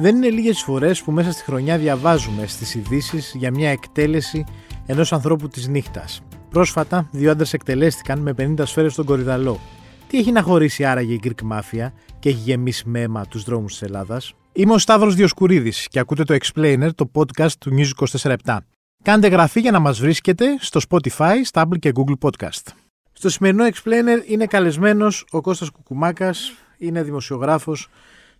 Δεν είναι λίγες φορές που μέσα στη χρονιά διαβάζουμε στις ειδήσει για μια εκτέλεση ενός ανθρώπου της νύχτας. Πρόσφατα, δύο άντρες εκτελέστηκαν με 50 σφαίρες στον Κορυδαλό. Τι έχει να χωρίσει άραγε η Greek Mafia και έχει γεμίσει με αίμα τους δρόμους της Ελλάδας; Είμαι ο Σταύρος Διοσκουρίδης και ακούτε το Explainer, το podcast του News 24 Κάντε γραφή για να μας βρίσκετε στο Spotify, Stable και Google Podcast. Στο σημερινό Explainer είναι καλεσμένος ο Κώστας Κουκουμάκας, είναι δημοσιογράφος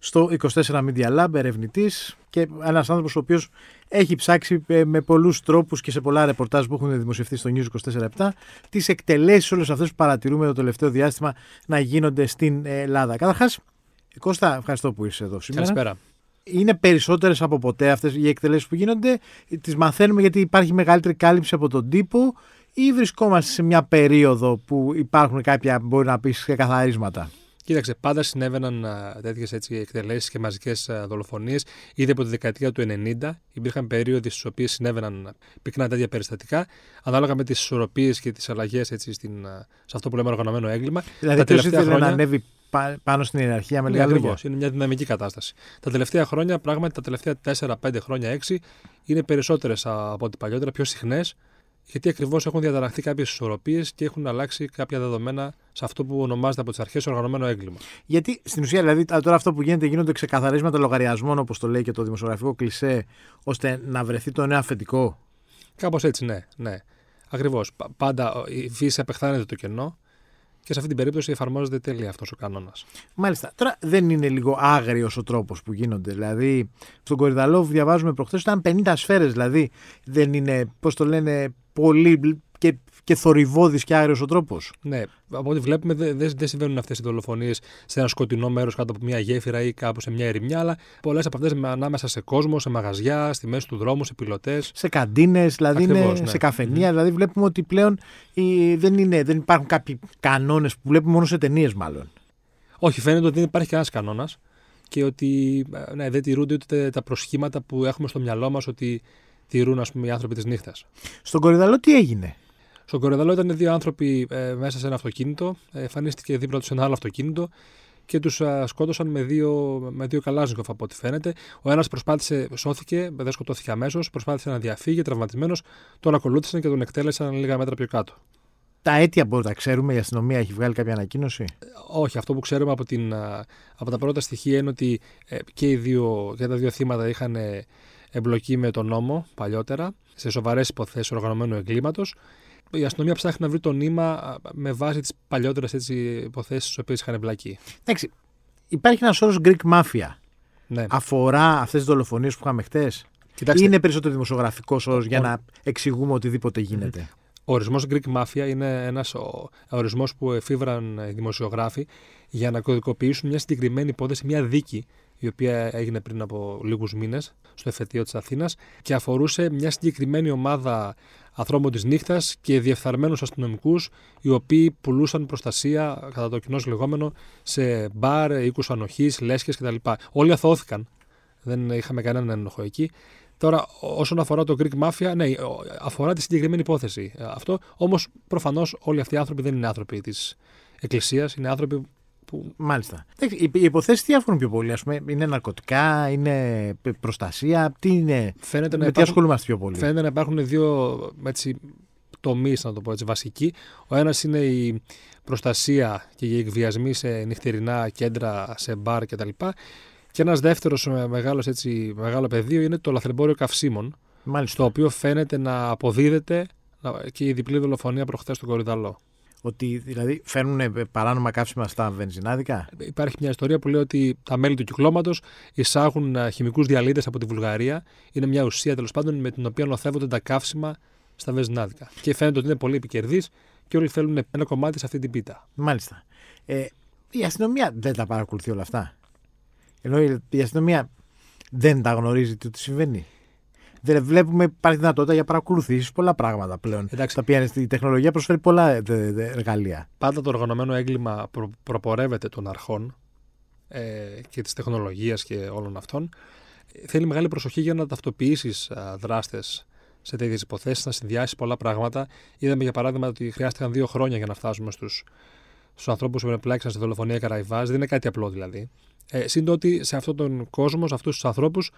στο 24 Media Lab, ερευνητής και ένας άνθρωπος ο οποίος έχει ψάξει ε, με πολλούς τρόπους και σε πολλά ρεπορτάζ που έχουν δημοσιευτεί στο News 24-7 τις εκτελέσεις όλες αυτές που παρατηρούμε το τελευταίο διάστημα να γίνονται στην Ελλάδα. Καταρχάς, Κώστα, ευχαριστώ που είσαι εδώ σήμερα. Καλησπέρα. Είναι περισσότερες από ποτέ αυτές οι εκτελέσεις που γίνονται; Τις μαθαίνουμε γιατί υπάρχει μεγαλύτερη κάλυψη από τον τύπο ή βρισκόμαστε σε μια περίοδο που υπάρχουν κάποια, μπορεί να πεις, καθαρίσματα; Κοίταξε, πάντα συνέβαιναν τέτοιες εκτελέσεις και μαζικές δολοφονίες. Ήδη από τη δεκαετία του 90 υπήρχαν περίοδοι στις οποίες συνέβαιναν πυκνά τέτοια περιστατικά, ανάλογα με τις ισορροπίες και τις αλλαγές σε αυτό που λέμε οργανωμένο έγκλημα. Δηλαδή, τα τελευταία χρόνια... να ανέβει πάνω στην ιεραρχία με ναι, λίγα λόγια. Είναι μια δυναμική κατάσταση. Τα τελευταία χρόνια, πράγματι, τα τελευταία 4-5 χρόνια, 6 είναι περισσότερες από ό,τι παλιότερα, πιο συχνές γιατί ακριβώς έχουν διαταραχθεί κάποιες ισορροπίες και έχουν αλλάξει κάποια δεδομένα σε αυτό που ονομάζεται από τις αρχές οργανωμένο έγκλημα. Γιατί στην ουσία, δηλαδή, τώρα αυτό που γίνεται, γίνονται ξεκαθαρίσματα λογαριασμών, όπως το λέει και το δημοσιογραφικό κλισέ, ώστε να βρεθεί το νέο αφεντικό. Κάπως έτσι, ναι. ναι. Ακριβώς. Πάντα η φύση απεχθάνεται το κενό και σε αυτή την περίπτωση εφαρμόζεται τέλεια αυτός ο κανόνας. Μάλιστα. Τώρα δεν είναι λίγο άγριος ο τρόπος που γίνονται. Δηλαδή, στον Κορυδαλόβ διαβάζουμε προχθές ήταν 50 σφαίρες. Δηλαδή, δεν είναι, πώς το λένε, πολύ και, και θορυβόδη και άγριος ο τρόπος. Ναι, από ό,τι βλέπουμε δεν δε, δε συμβαίνουν αυτές οι δολοφονίες σε ένα σκοτεινό μέρος κάτω από μια γέφυρα ή κάπου σε μια ερημιά, αλλά πολλές από αυτές ανάμεσα σε κόσμο, σε μαγαζιά, στη μέση του δρόμου, σε πιλωτές. Σε καντίνες, δηλαδή ναι. σε καφενεία. Mm. Δηλαδή βλέπουμε ότι πλέον η, δεν, είναι, δεν υπάρχουν κάποιοι κανόνες που βλέπουμε μόνο σε ταινίες μάλλον. Όχι, φαίνεται ότι δεν υπάρχει κανένας κανόνας και ότι ε, ναι, δεν τηρούνται ούτε τα προσχήματα που έχουμε στο μυαλό μας ότι τηρούν ας πούμε, οι άνθρωποι της νύχτας. Στον Κορυδαλό τι έγινε; Στον Κορυδαλό ήταν δύο άνθρωποι ε, μέσα σε ένα αυτοκίνητο. Ε, εμφανίστηκε δίπλα τους ένα άλλο αυτοκίνητο και τους σκότωσαν με δύο, με δύο καλάζικοφ από ό,τι φαίνεται. Ο ένας προσπάθησε, σώθηκε, δεν σκοτώθηκε αμέσως, προσπάθησε να διαφύγει, τραυματισμένος. Τον ακολούθησαν και τον εκτέλεσαν λίγα μέτρα πιο κάτω. Τα αίτια μπορούμε να ξέρουμε, η αστυνομία έχει βγάλει κάποια ανακοίνωση; Όχι, αυτό που ξέρουμε από, την, από τα πρώτα στοιχεία είναι ότι ε, και, οι δύο, και τα δύο θύματα είχαν εμπλοκή με τον νόμο παλιότερα, σε σοβαρές υποθέσεις οργανωμένου εγκλήματος. Η αστυνομία ψάχνει να βρει το νήμα με βάση τις παλιότερες υποθέσεις στις οποίες είχαν εμπλακεί. Εντάξει. Υπάρχει ένας όρος Greek Mafia. Ναι. Αφορά αυτές τις δολοφονίες που είχαμε χτε. Κοιτάξτε, είναι περισσότερο δημοσιογραφικός όρος για να εξηγούμε οτιδήποτε γίνεται; Ο ορισμός Greek Mafia είναι ένας ορισμός που εφήβραν οι δημοσιογράφοι για να κωδικοποιήσουν μια συγκεκριμένη υπόθεση, μια δίκη η οποία έγινε πριν από λίγους μήνες στο εφετείο της Αθήνας και αφορούσε μια συγκεκριμένη ομάδα ανθρώπων της νύχτας και διεφθαρμένους αστυνομικούς, οι οποίοι πουλούσαν προστασία, κατά το κοινός λεγόμενο, σε μπαρ, οίκους ανοχής, λέσχες κτλ. Όλοι αθώθηκαν. Δεν είχαμε κανέναν ένοχο εκεί. Τώρα, όσον αφορά το Greek Mafia, ναι, αφορά τη συγκεκριμένη υπόθεση. Αυτό όμως προφανώς όλοι αυτοί οι άνθρωποι δεν είναι άνθρωποι της Εκκλησίας, είναι άνθρωποι που... Μάλιστα. Οι υποθέσεις τι αφορούν πιο πολύ, ας πούμε, είναι ναρκωτικά, είναι προστασία, τι είναι. Φαίνεται με τι ασχολούμαστε πιο πολύ; Φαίνεται να υπάρχουν δύο τομείς, να το πω έτσι, βασικοί. Ο ένας είναι η προστασία και οι εκβιασμοί σε νυχτερινά κέντρα, σε μπαρ κτλ. Και ένας δεύτερος μεγάλος πεδίο είναι το λαθρεμπόριο καυσίμων. Μάλιστα. Το οποίο φαίνεται να αποδίδεται και η διπλή δολοφονία προχθές στον Κορυδαλό. Ότι δηλαδή φέρνουν παράνομα καύσιμα στα βενζινάδικα; Υπάρχει μια ιστορία που λέει ότι τα μέλη του κυκλώματος εισάγουν χημικούς διαλύτες από τη Βουλγαρία. Είναι μια ουσία τέλος πάντων με την οποία νοθεύονται τα καύσιμα στα βενζινάδικα. Και φαίνεται ότι είναι πολύ επικερδής και όλοι θέλουν ένα κομμάτι σε αυτή την πίτα. Μάλιστα. Ε, η αστυνομία δεν τα παρακολουθεί όλα αυτά. Ενώ η αστυνομία δεν τα γνωρίζει τι συμβαίνει. Δεν βλέπουμε, υπάρχει δυνατότητα για παρακολουθήσεις πολλά πράγματα πλέον. Εντάξει. Τα οποία η τεχνολογία προσφέρει πολλά εργαλεία. Πάντα το οργανωμένο έγκλημα προ, προπορεύεται των αρχών ε, και της τεχνολογίας και όλων αυτών. Θέλει μεγάλη προσοχή για να ταυτοποιήσεις δράστες σε τέτοιες υποθέσεις, να συνδυάσεις πολλά πράγματα. Είδαμε για παράδειγμα ότι χρειάστηκαν δύο χρόνια για να φτάσουμε στους στους ανθρώπους που επλάξαν στη δολοφονία Καραϊβάς. Δεν είναι κάτι απλό δηλαδή. Ε, Συν ότι σε αυτόν τον κόσμο, σε αυτούς τους ανθρώπους, ε,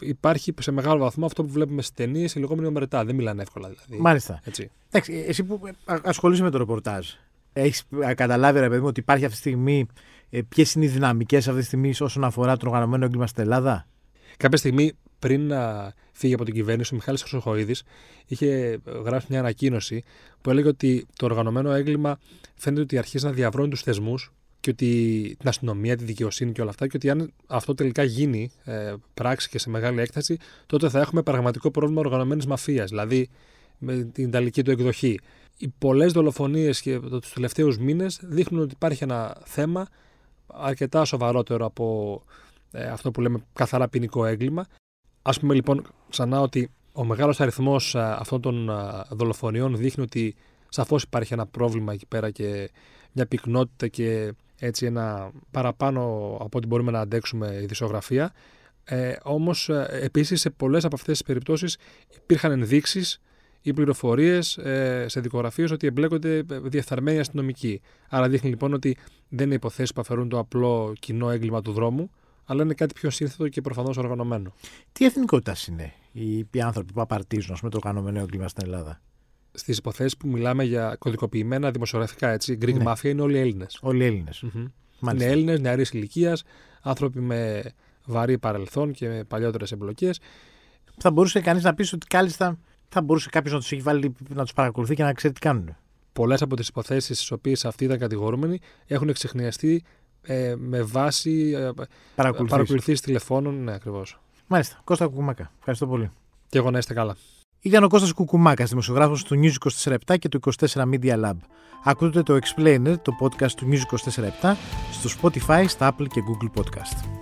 υπάρχει σε μεγάλο βαθμό αυτό που βλέπουμε στις ταινίες, οι λεγόμενοι ομερετά. Δεν μιλάνε εύκολα δηλαδή. Μάλιστα. Έτσι. Εντάξει, εσύ που ασχολείσαι με το ρεπορτάζ, έχεις καταλάβει, ρε παιδί μου, ότι υπάρχει αυτή τη στιγμή. Ε, Ποιες είναι οι δυναμικές αυτή τη στιγμή όσον αφορά το οργανωμένο έγκλημα στην Ελλάδα; Κάποια στιγμή πριν να φύγει από την κυβέρνηση, ο Μιχάλης Χρυσοχοίδης είχε γράψει μια ανακοίνωση που έλεγε ότι το οργανωμένο έγκλημα φαίνεται ότι αρχίζει να διαβρώνει τους θεσμούς και ότι την αστυνομία, τη δικαιοσύνη και όλα αυτά, και ότι αν αυτό τελικά γίνει ε, πράξη και σε μεγάλη έκταση, τότε θα έχουμε πραγματικό πρόβλημα οργανωμένης μαφίας. Δηλαδή με την Ιταλική του εκδοχή. Οι πολλές δολοφονίες και τους τελευταίους μήνες δείχνουν ότι υπάρχει ένα θέμα αρκετά σοβαρότερο από ε, αυτό που λέμε καθαρά ποινικό έγκλημα. Α πούμε λοιπόν ξανά ότι ο μεγάλος αριθμός ε, αυτών των ε, δολοφονιών δείχνει ότι σαφώς υπάρχει ένα πρόβλημα εκεί πέρα και μια πυκνότητα και έτσι ένα παραπάνω από ό,τι μπορούμε να αντέξουμε η δισογραφία. Ε, Όμως, επίσης, σε πολλές από αυτές τις περιπτώσεις υπήρχαν ενδείξεις ή πληροφορίες ε, σε δικογραφίες ότι εμπλέκονται διεφθαρμένοι αστυνομικοί. Άρα δείχνει λοιπόν ότι δεν είναι υποθέσεις που αφαιρούν το απλό κοινό έγκλημα του δρόμου, αλλά είναι κάτι πιο σύνθετο και προφανώς οργανωμένο. Τι εθνικότητα είναι οι, οι άνθρωποι που απαρτίζουν με το οργανωμένο έγκλημα στην Ελλάδα; Στις υποθέσεις που μιλάμε για κωδικοποιημένα δημοσιογραφικά, έτσι, Greek Ναι. Mafia είναι όλοι Έλληνες. Όλοι οι Έλληνες. Είναι Μάλιστα. Έλληνες νεαρή ηλικίας, άνθρωποι με βαρύ παρελθόν και με παλιότερες εμπλοκές. Θα μπορούσε κανείς να πεις ότι κάλλιστα θα μπορούσε κάποιος να τους έχει βάλει να τους παρακολουθεί και να ξέρει τι κάνουν. Πολλές από τις υποθέσεις στις οποίες αυτοί ήταν κατηγορούμενοι έχουν εξεχνιαστεί ε, με βάση ε, Παρακολουθήσεις. παρακολουθήσεις τηλεφώνων. Ναι, ακριβώς. Μάλιστα. Κώστα Κουκουμάκα. Ευχαριστώ πολύ. Και εγώ να είστε καλά. Ήταν ο Κώστας Κουκουμάκας, δημοσιογράφος του News 24 και του 24 Media Lab. Ακούτε το Explainer, το podcast του News 24 στο Spotify, στα Apple και Google Podcast.